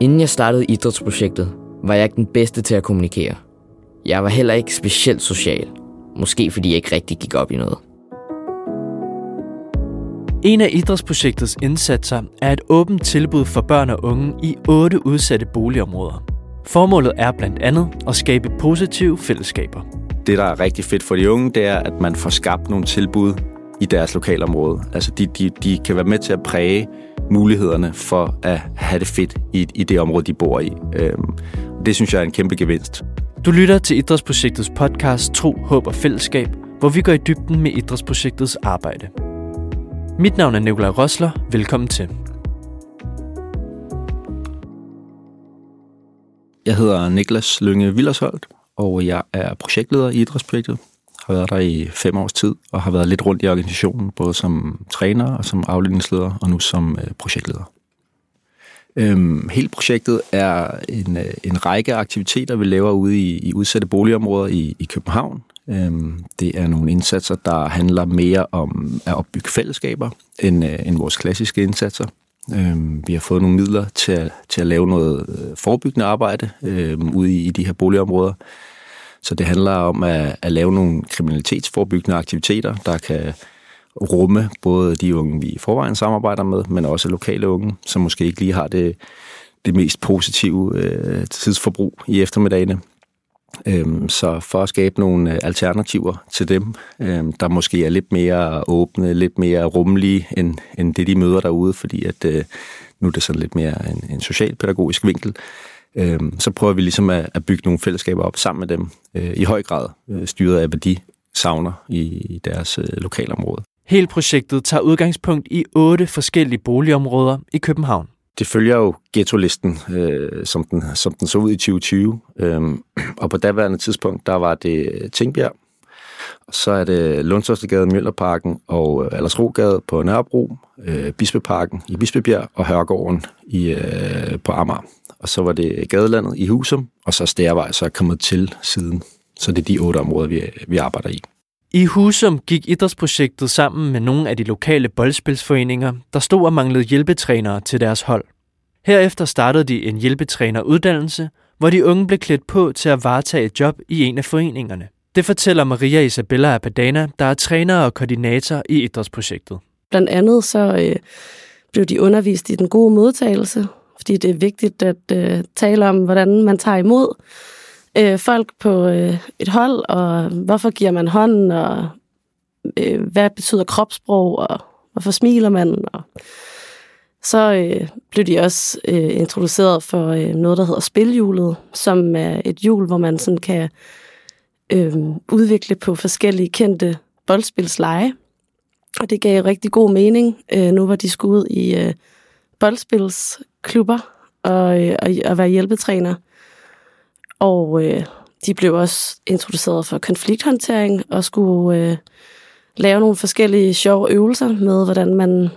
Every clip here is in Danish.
Inden jeg startede idrætsprojektet, var jeg ikke den bedste til at kommunikere. Jeg var heller ikke specielt social. Måske fordi jeg ikke rigtig gik op i noget. En af idrætsprojektets indsatser er et åbent tilbud for børn og unge i otte udsatte boligområder. Formålet er blandt andet at skabe positive fællesskaber. Det, der er rigtig fedt for de unge, det er, at man får skabt nogle tilbud i deres lokalområde. Altså, de, de, de kan være med til at præge mulighederne for at have det fedt i, i det område, de bor i. Øhm, det synes jeg er en kæmpe gevinst. Du lytter til Idrætsprojektets podcast Tro, Håb og Fællesskab, hvor vi går i dybden med Idrætsprojektets arbejde. Mit navn er Nikolaj Rosler. Velkommen til. Jeg hedder Niklas Lønge Villersholdt, og jeg er projektleder i Idrætsprojektet. Har været der i fem års tid, og har været lidt rundt i organisationen, både som træner og som afdelingsleder, og nu som øh, projektleder. Øhm, hele projektet er en, øh, en række aktiviteter, vi laver ude i, i udsatte boligområder i, i København. Øhm, det er nogle indsatser, der handler mere om at opbygge fællesskaber end, øh, end vores klassiske indsatser. Øhm, vi har fået nogle midler til at, til at lave noget øh, forebyggende arbejde øhm, ude i, i de her boligområder. Så det handler om at, at lave nogle kriminalitetsforebyggende aktiviteter, der kan rumme både de unge, vi i forvejen samarbejder med, men også lokale unge, som måske ikke lige har det, det mest positive øh, tidsforbrug i eftermiddagene. Øhm, så for at skabe nogle øh, alternativer til dem, øhm, der måske er lidt mere åbne, lidt mere rummelige, end, end det de møder derude, fordi at øh, nu er det sådan lidt mere en, en socialpædagogisk vinkel, øhm, så prøver vi ligesom at, at bygge nogle fællesskaber op sammen med dem, øh, i høj grad øh, styret af, hvad de savner i, i deres øh, lokalområde. Hele projektet tager udgangspunkt i otte forskellige boligområder i København. Det følger jo ghetto-listen, øh, som, den, som den så ud i 2020. Øhm, og på daværende tidspunkt, der var det Tingbjerg, og så er det Lundsøstergade, Møllerparken og øh, Aldersrogade på Nørrebro, øh, Bispeparken i Bispebjerg og Hørgården i, øh, på Amager. Og så var det Gadelandet i Husum, og så Stærvej, så er kommet til siden. Så det er de otte områder, vi, vi arbejder i. I Husum gik idrætsprojektet sammen med nogle af de lokale boldspilsforeninger, der stod og manglede hjælpetrænere til deres hold. Herefter startede de en hjælpetræneruddannelse, hvor de unge blev klædt på til at varetage et job i en af foreningerne. Det fortæller Maria Isabella Apadana, der er træner og koordinator i idrætsprojektet. Blandt andet så øh, blev de undervist i den gode modtagelse, fordi det er vigtigt at øh, tale om, hvordan man tager imod øh, folk på øh, et hold, og hvorfor giver man hånden, og øh, hvad betyder kropssprog, og hvorfor smiler man. Og så øh, blev de også øh, introduceret for øh, noget, der hedder spilhjulet, som er et hjul, hvor man sådan kan øh, udvikle på forskellige kendte boldspilsleje. Og det gav rigtig god mening, øh, nu hvor de skulle ud i øh, boldspilsklubber og, øh, og, og være hjælpetræner. Og øh, de blev også introduceret for konflikthåndtering og skulle øh, lave nogle forskellige sjove øvelser med, hvordan man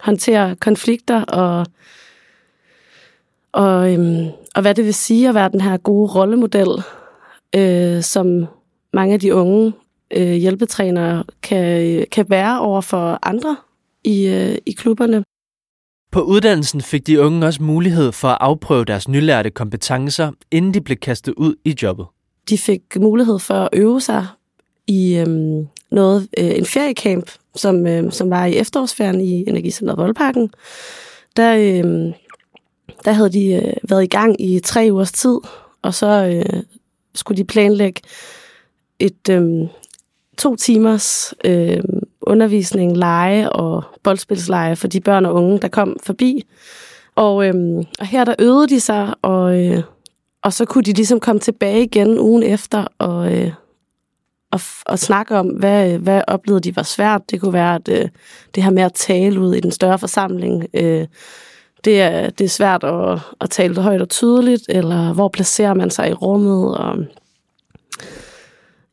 håndterer konflikter og, og, øhm, og hvad det vil sige at være den her gode rollemodel, øh, som mange af de unge øh, hjælpetrænere kan, øh, kan være over for andre i, øh, i klubberne. På uddannelsen fik de unge også mulighed for at afprøve deres nylærte kompetencer, inden de blev kastet ud i jobbet. De fik mulighed for at øve sig i øhm, noget, øh, en feriecamp, som, øh, som var i efterårsferien i Energicenteret Voldparken. Der, øh, der havde de øh, været i gang i tre ugers tid, og så øh, skulle de planlægge et øh, to timers øh, undervisning, lege og boldspilsleje for de børn og unge, der kom forbi. Og, øhm, og her der øvede de sig, og, øh, og så kunne de ligesom komme tilbage igen ugen efter og, øh, og, og snakke om, hvad, øh, hvad oplevede de var svært. Det kunne være, at øh, det her med at tale ud i den større forsamling, øh, det, er, det er svært at, at tale højt og tydeligt, eller hvor placerer man sig i rummet, og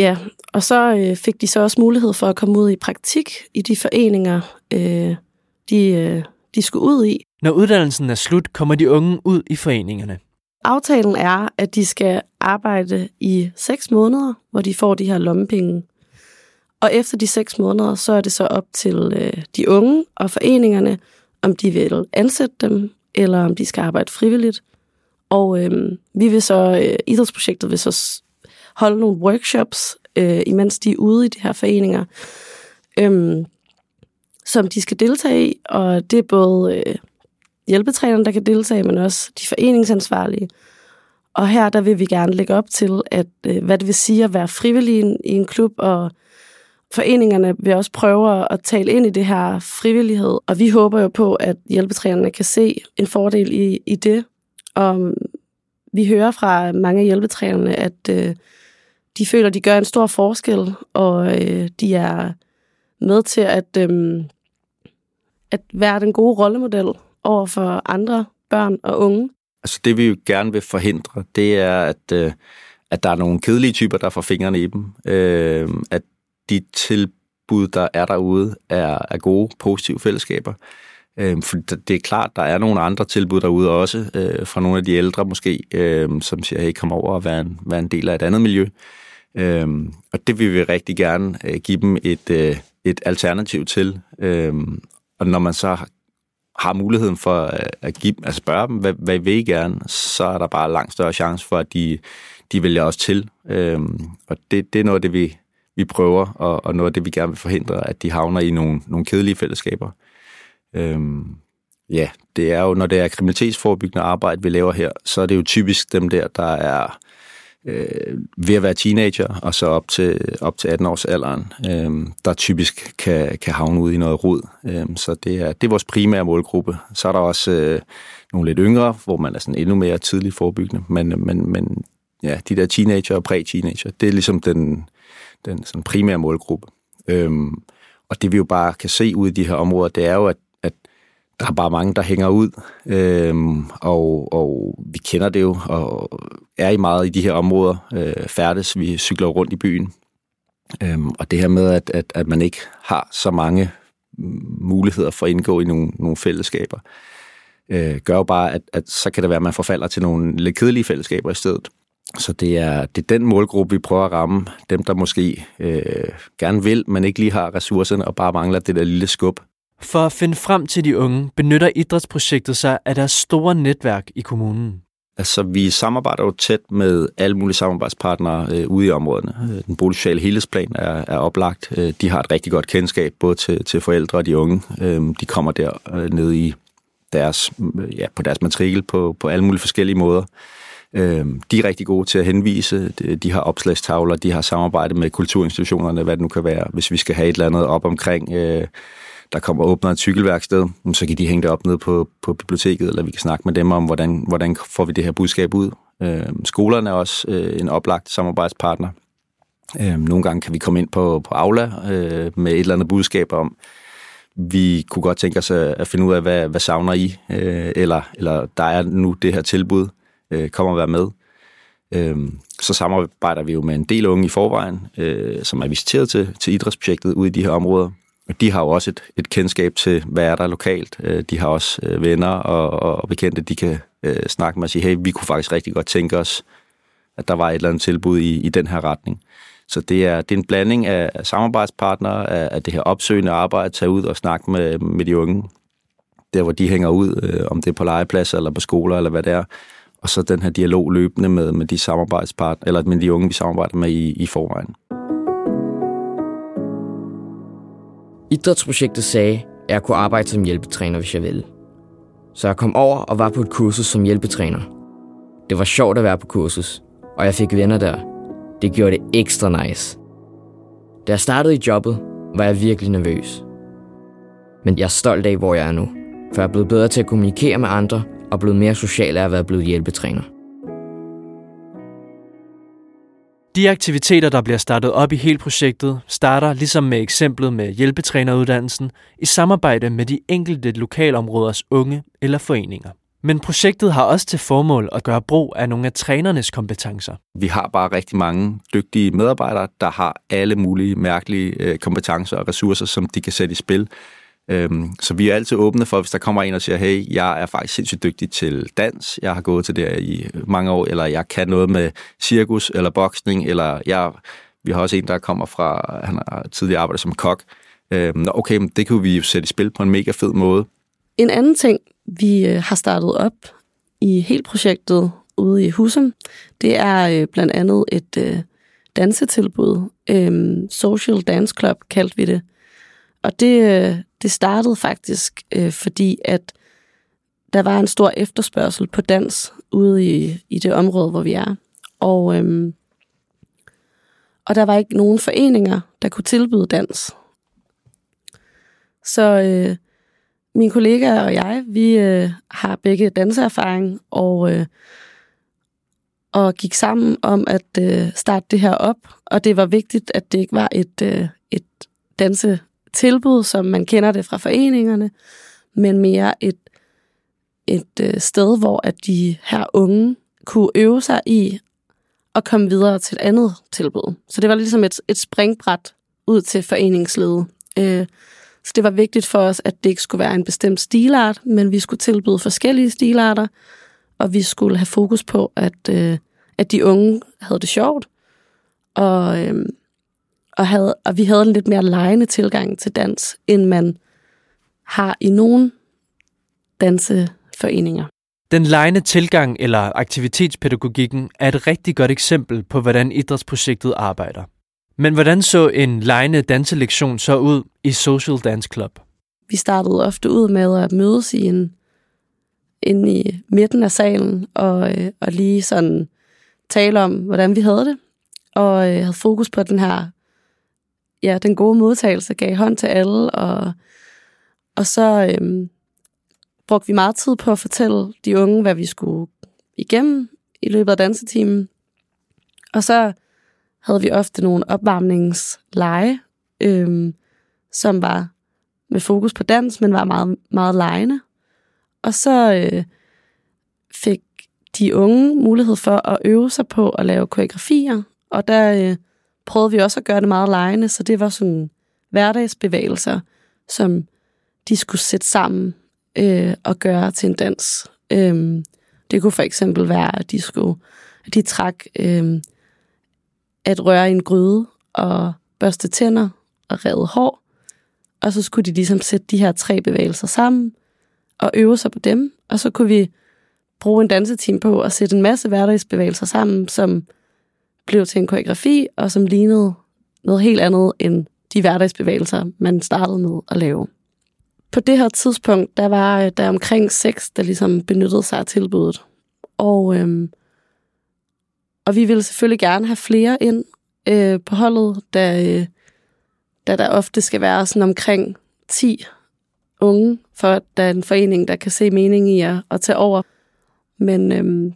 Ja, og så øh, fik de så også mulighed for at komme ud i praktik i de foreninger, øh, de, øh, de skulle ud i. Når uddannelsen er slut, kommer de unge ud i foreningerne. Aftalen er, at de skal arbejde i seks måneder, hvor de får de her lommepenge. Og efter de seks måneder, så er det så op til øh, de unge og foreningerne, om de vil ansætte dem, eller om de skal arbejde frivilligt. Og øh, vi vil så, øh, idrætsprojektet vil så holde nogle workshops, øh, imens de er ude i de her foreninger, øh, som de skal deltage i, og det er både øh, hjælpetrænerne, der kan deltage, men også de foreningsansvarlige. Og her der vil vi gerne lægge op til, at øh, hvad det vil sige at være frivillig i en, i en klub, og foreningerne vil også prøve at tale ind i det her frivillighed, og vi håber jo på, at hjælpetrænerne kan se en fordel i, i det. Og vi hører fra mange af hjælpetrænerne, at øh, de føler, de gør en stor forskel, og øh, de er med til at, øh, at være den gode rollemodel over for andre børn og unge. Altså det, vi jo gerne vil forhindre, det er, at, øh, at der er nogle kedelige typer, der får fingrene i dem. Øh, at de tilbud, der er derude, er, er gode, positive fællesskaber. Øh, for det er klart, der er nogle andre tilbud derude også, øh, fra nogle af de ældre måske, øh, som siger, hey, kom over og vær en, vær en del af et andet miljø. Øh, og det vil vi rigtig gerne øh, give dem et, øh, et alternativ til. Øhm, og når man så har muligheden for øh, at give, at spørge dem, hvad, hvad vil I gerne, så er der bare langt større chance for, at de, de vælger os til. Øhm, og det, det er noget af det, vi, vi prøver, og, og noget af det, vi gerne vil forhindre, at de havner i nogle, nogle kedelige fællesskaber. Øhm, ja, det er jo, når det er kriminalitetsforebyggende arbejde, vi laver her, så er det jo typisk dem der, der er øh, ved at være teenager, og så op til, op til 18 års alderen, øh, der typisk kan, kan havne ud i noget rod. Øh, så det er, det er vores primære målgruppe. Så er der også øh, nogle lidt yngre, hvor man er sådan endnu mere tidligt forebyggende, men, men, men ja, de der teenager og præ-teenager, det er ligesom den, den sådan primære målgruppe. Øh, og det vi jo bare kan se ud i de her områder, det er jo, at der er bare mange, der hænger ud, øhm, og, og vi kender det jo, og er i meget i de her områder, øh, færdes, vi cykler rundt i byen. Øhm, og det her med, at, at, at man ikke har så mange mm, muligheder for at indgå i nogle, nogle fællesskaber, øh, gør jo bare, at, at så kan det være, at man forfalder til nogle lidt kedelige fællesskaber i stedet. Så det er, det er den målgruppe, vi prøver at ramme. Dem, der måske øh, gerne vil, men ikke lige har ressourcerne og bare mangler det der lille skub for at finde frem til de unge, benytter idrætsprojektet sig af deres store netværk i kommunen. Altså, vi samarbejder jo tæt med alle mulige samarbejdspartnere øh, ude i områderne. Øh, den boligsociale helhedsplan er, er oplagt. Øh, de har et rigtig godt kendskab, både til, til forældre og de unge. Øh, de kommer der øh, ned i deres, øh, ja, på deres matrikel på, på alle mulige forskellige måder. Øh, de er rigtig gode til at henvise. De, de har opslagstavler, de har samarbejde med kulturinstitutionerne, hvad det nu kan være. Hvis vi skal have et eller andet op omkring... Øh, der kommer og åbner et cykelværksted, så kan de hænge det op nede på, på biblioteket, eller vi kan snakke med dem om, hvordan, hvordan får vi det her budskab ud. Øh, skolerne er også øh, en oplagt samarbejdspartner. Øh, nogle gange kan vi komme ind på, på Aula øh, med et eller andet budskab om, vi kunne godt tænke os at, at finde ud af, hvad, hvad savner I, øh, eller, eller der er nu det her tilbud, øh, kom og være med. Øh, så samarbejder vi jo med en del unge i forvejen, øh, som er visiteret til, til idrætsprojektet ude i de her områder, de har jo også et, et kendskab til, hvad er der lokalt. Øh, de har også øh, venner og, og bekendte, de kan øh, snakke med og sige, hey, vi kunne faktisk rigtig godt tænke os, at der var et eller andet tilbud i, i den her retning. Så det er, det er en blanding af, af samarbejdspartnere, af, af det her opsøgende arbejde, tage ud og snakke med, med de unge, der hvor de hænger ud, øh, om det er på legepladser eller på skoler eller hvad det er, og så den her dialog løbende med, med de samarbejdspartnere, eller med de unge, vi samarbejder med i, i forvejen. Idrætsprojektet sagde, at jeg kunne arbejde som hjælpetræner, hvis jeg ville. Så jeg kom over og var på et kursus som hjælpetræner. Det var sjovt at være på kursus, og jeg fik venner der. Det gjorde det ekstra nice. Da jeg startede i jobbet, var jeg virkelig nervøs. Men jeg er stolt af, hvor jeg er nu, for jeg er blevet bedre til at kommunikere med andre og blevet mere social af at være blevet hjælpetræner. De aktiviteter, der bliver startet op i hele projektet, starter ligesom med eksemplet med hjælpetræneruddannelsen i samarbejde med de enkelte lokalområders unge eller foreninger. Men projektet har også til formål at gøre brug af nogle af trænernes kompetencer. Vi har bare rigtig mange dygtige medarbejdere, der har alle mulige mærkelige øh, kompetencer og ressourcer, som de kan sætte i spil Øhm, så vi er altid åbne for, hvis der kommer en og siger, hey, jeg er faktisk sindssygt dygtig til dans, jeg har gået til det i mange år, eller jeg kan noget med cirkus eller boksning, eller jeg, vi har også en, der kommer fra, han har tidligere arbejdet som kok. Øhm, okay, men det kunne vi jo sætte i spil på en mega fed måde. En anden ting, vi øh, har startet op i helt projektet ude i Husum, det er øh, blandt andet et øh, dansetilbud. Øhm, Social Dance Club kaldte vi det. Og det, det startede faktisk, øh, fordi at der var en stor efterspørgsel på dans ude i, i det område, hvor vi er. Og, øhm, og der var ikke nogen foreninger, der kunne tilbyde dans. Så øh, min kollega og jeg, vi øh, har begge danseerfaring, og, øh, og gik sammen om at øh, starte det her op. Og det var vigtigt, at det ikke var et, øh, et tilbud, som man kender det fra foreningerne, men mere et et øh, sted, hvor at de her unge kunne øve sig i at komme videre til et andet tilbud. Så det var ligesom et, et springbræt ud til foreningsledet. Øh, så det var vigtigt for os, at det ikke skulle være en bestemt stilart, men vi skulle tilbyde forskellige stilarter, og vi skulle have fokus på, at, øh, at de unge havde det sjovt, og, øh, og, havde, og vi havde en lidt mere lejende tilgang til dans, end man har i nogen danse foreninger. Den lejende tilgang eller aktivitetspædagogikken er et rigtig godt eksempel på, hvordan idrætsprojektet arbejder. Men hvordan så en lejende danselektion så ud i Social Dance Club? Vi startede ofte ud med at mødes i en, inde i midten af salen og, øh, og lige sådan tale om, hvordan vi havde det. Og øh, havde fokus på den her, ja, den gode modtagelse, gav hånd til alle. Og, og så, øhm, brugte vi meget tid på at fortælle de unge, hvad vi skulle igennem i løbet af dansetimen. Og så havde vi ofte nogle opvarmningsleje, øhm, som var med fokus på dans, men var meget, meget lejende. Og så øh, fik de unge mulighed for at øve sig på at lave koreografier, og der øh, prøvede vi også at gøre det meget lejende, så det var sådan hverdagsbevægelser, som de skulle sætte sammen øh, og gøre til en dans. Øh, det kunne for eksempel være, at de skulle, at de trak øh, at røre i en gryde og børste tænder og redde hår. Og så skulle de ligesom sætte de her tre bevægelser sammen og øve sig på dem. Og så kunne vi bruge en danseteam på at sætte en masse hverdagsbevægelser sammen, som blev til en koreografi, og som lignede noget helt andet end de hverdagsbevægelser, man startede med at lave på det her tidspunkt, der var øh, der omkring seks, der ligesom benyttede sig af tilbuddet. Og, øhm, og vi ville selvfølgelig gerne have flere ind øh, på holdet, da, øh, da der ofte skal være sådan omkring 10 unge, for at der er en forening, der kan se mening i at, at tage over. Men øhm,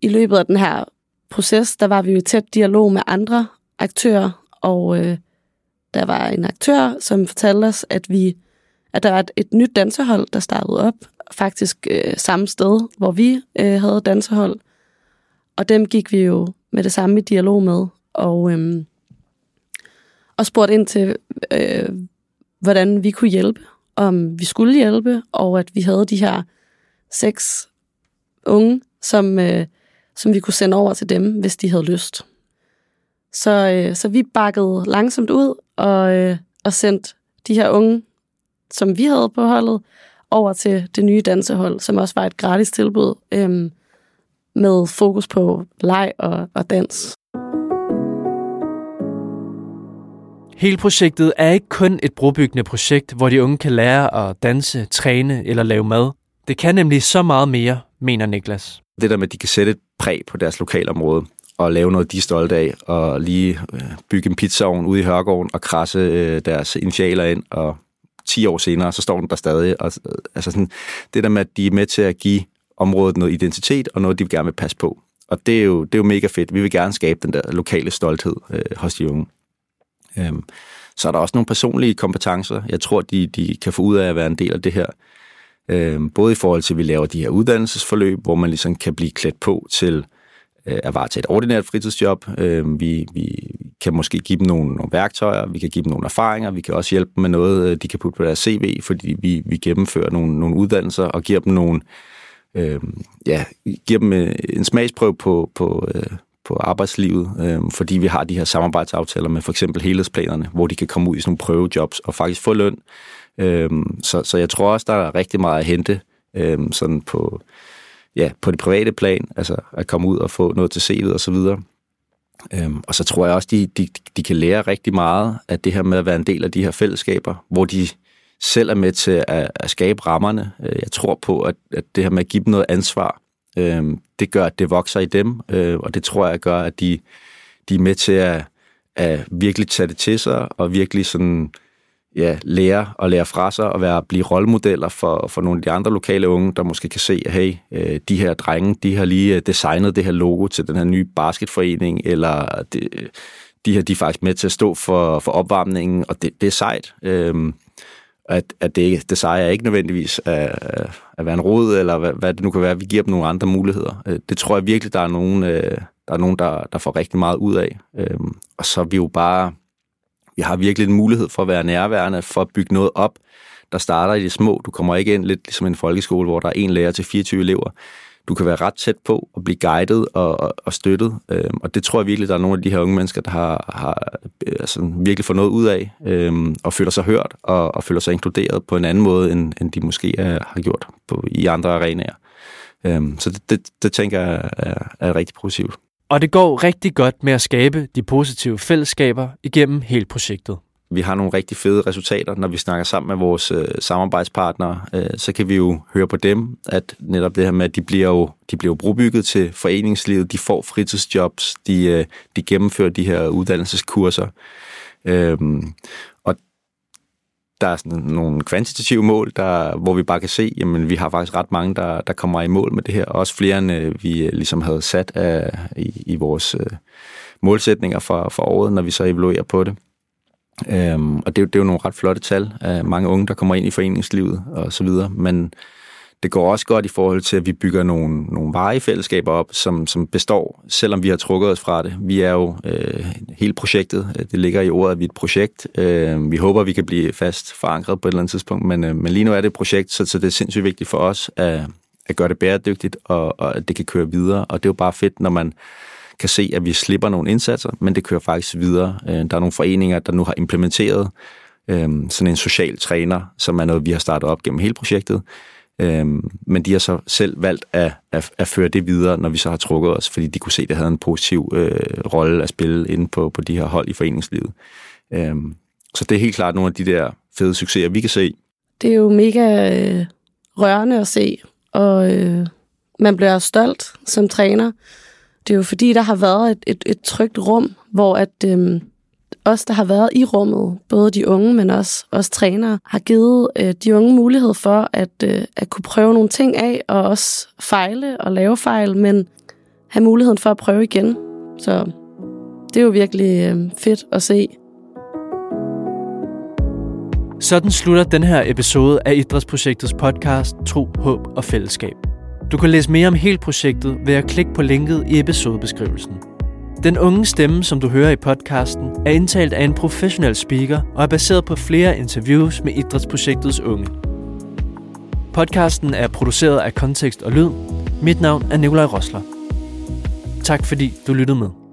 i løbet af den her proces, der var vi jo i tæt dialog med andre aktører, og øh, der var en aktør, som fortalte os, at vi at der var et, et nyt dansehold, der startede op, faktisk øh, samme sted, hvor vi øh, havde dansehold. Og dem gik vi jo med det samme i dialog med, og, øh, og spurgte ind til, øh, hvordan vi kunne hjælpe, om vi skulle hjælpe, og at vi havde de her seks unge, som, øh, som vi kunne sende over til dem, hvis de havde lyst. Så, øh, så vi bakkede langsomt ud og, øh, og sendte de her unge, som vi havde på holdet, over til det nye dansehold, som også var et gratis tilbud øh, med fokus på leg og, og dans. Hele projektet er ikke kun et brobyggende projekt, hvor de unge kan lære at danse, træne eller lave mad. Det kan nemlig så meget mere, mener Niklas. Det der med, at de kan sætte et præg på deres lokalområde, og lave noget, de er stolte af, og lige øh, bygge en pizzaovn ude i Hørgården og krasse øh, deres initialer ind, og 10 år senere, så står den der stadig. Og, øh, altså sådan, det der med, at de er med til at give området noget identitet, og noget, de gerne vil passe på. Og det er jo, det er jo mega fedt. Vi vil gerne skabe den der lokale stolthed øh, hos de unge. Øhm, så er der også nogle personlige kompetencer. Jeg tror, de, de kan få ud af at være en del af det her. Øhm, både i forhold til, at vi laver de her uddannelsesforløb, hvor man ligesom kan blive klædt på til øh, at varetage et ordinært fritidsjob. Øh, vi, vi kan måske give dem nogle, nogle værktøjer, vi kan give dem nogle erfaringer, vi kan også hjælpe dem med noget, øh, de kan putte på deres CV, fordi vi, vi gennemfører nogle, nogle uddannelser og giver dem nogle, øh, ja, giver dem øh, en smagsprøve på, på, øh, på arbejdslivet, øh, fordi vi har de her samarbejdsaftaler med for eksempel helhedsplanerne, hvor de kan komme ud i sådan nogle prøvejobs og faktisk få løn. Øh, så, så jeg tror også, der er rigtig meget at hente øh, sådan på, ja, på det private plan, altså at komme ud og få noget til CV'et og så videre. Øhm, og så tror jeg også, de, de, de kan lære rigtig meget af det her med at være en del af de her fællesskaber, hvor de selv er med til at, at skabe rammerne. Øh, jeg tror på, at, at det her med at give dem noget ansvar, øh, det gør, at det vokser i dem, øh, og det tror jeg gør, at de, de er med til at, at virkelig tage det til sig, og virkelig sådan, ja, lære og lære fra sig, og være, blive rollemodeller for, for nogle af de andre lokale unge, der måske kan se, at hey, øh, de her drenge, de har lige øh, designet det her logo til den her nye basketforening, eller det, øh, de her, de er faktisk med til at stå for, for opvarmningen, og det, det er sejt. Øh, at, at det, det sejrer ikke nødvendigvis at, at være en rod, eller hvad, hvad det nu kan være. Vi giver dem nogle andre muligheder. Øh, det tror jeg virkelig, der er nogen, øh, der, er nogen der, der får rigtig meget ud af. Øh, og så er vi jo bare... Vi har virkelig en mulighed for at være nærværende, for at bygge noget op, der starter i det små. Du kommer ikke ind lidt ligesom en folkeskole, hvor der er en lærer til 24 elever du kan være ret tæt på og blive guidet og, og, og støttet. Øhm, og det tror jeg virkelig, der er nogle af de her unge mennesker, der har, har øh, altså, virkelig fået noget ud af, øhm, og føler sig hørt og, og føler sig inkluderet på en anden måde, end, end de måske er, har gjort på, i andre arenaer. Øhm, så det, det, det tænker jeg er, er rigtig positivt. Og det går rigtig godt med at skabe de positive fællesskaber igennem hele projektet vi har nogle rigtig fede resultater, når vi snakker sammen med vores øh, samarbejdspartnere, øh, så kan vi jo høre på dem, at netop det her med, at de bliver jo, de bliver jo brobygget til foreningslivet, de får fritidsjobs, de, øh, de gennemfører de her uddannelseskurser. Øh, og der er sådan nogle kvantitative mål, der, hvor vi bare kan se, jamen vi har faktisk ret mange, der, der kommer i mål med det her, også flere end øh, vi øh, ligesom havde sat af, i, i vores øh, målsætninger for, for året, når vi så evaluerer på det. Øhm, og det, det er jo nogle ret flotte tal af mange unge, der kommer ind i foreningslivet og så videre, men det går også godt i forhold til, at vi bygger nogle, nogle varige fællesskaber op, som, som består, selvom vi har trukket os fra det. Vi er jo øh, hele projektet, det ligger i ordet, at vi er et projekt. Øh, vi håber, vi kan blive fast forankret på et eller andet tidspunkt, men, øh, men lige nu er det et projekt, så, så det er sindssygt vigtigt for os at, at gøre det bæredygtigt, og, og at det kan køre videre. Og det er jo bare fedt, når man kan se, at vi slipper nogle indsatser, men det kører faktisk videre. Øh, der er nogle foreninger, der nu har implementeret øh, sådan en social træner, som er noget, vi har startet op gennem hele projektet. Øh, men de har så selv valgt at, at, at føre det videre, når vi så har trukket os, fordi de kunne se, at det havde en positiv øh, rolle at spille inde på, på de her hold i foreningslivet. Øh, så det er helt klart nogle af de der fede succeser, vi kan se. Det er jo mega øh, rørende at se, og øh, man bliver stolt som træner, det er jo fordi, der har været et, et, et trygt rum, hvor at øhm, os, der har været i rummet, både de unge, men også os trænere, har givet øh, de unge mulighed for at, øh, at kunne prøve nogle ting af, og også fejle og lave fejl, men have muligheden for at prøve igen. Så det er jo virkelig øh, fedt at se. Sådan slutter den her episode af Idrætsprojektets podcast Tro, Håb og Fællesskab. Du kan læse mere om hele projektet ved at klikke på linket i episodebeskrivelsen. Den unge stemme, som du hører i podcasten, er indtalt af en professionel speaker og er baseret på flere interviews med idrætsprojektets unge. Podcasten er produceret af Kontekst og Lyd. Mit navn er Nikolaj Rosler. Tak fordi du lyttede med.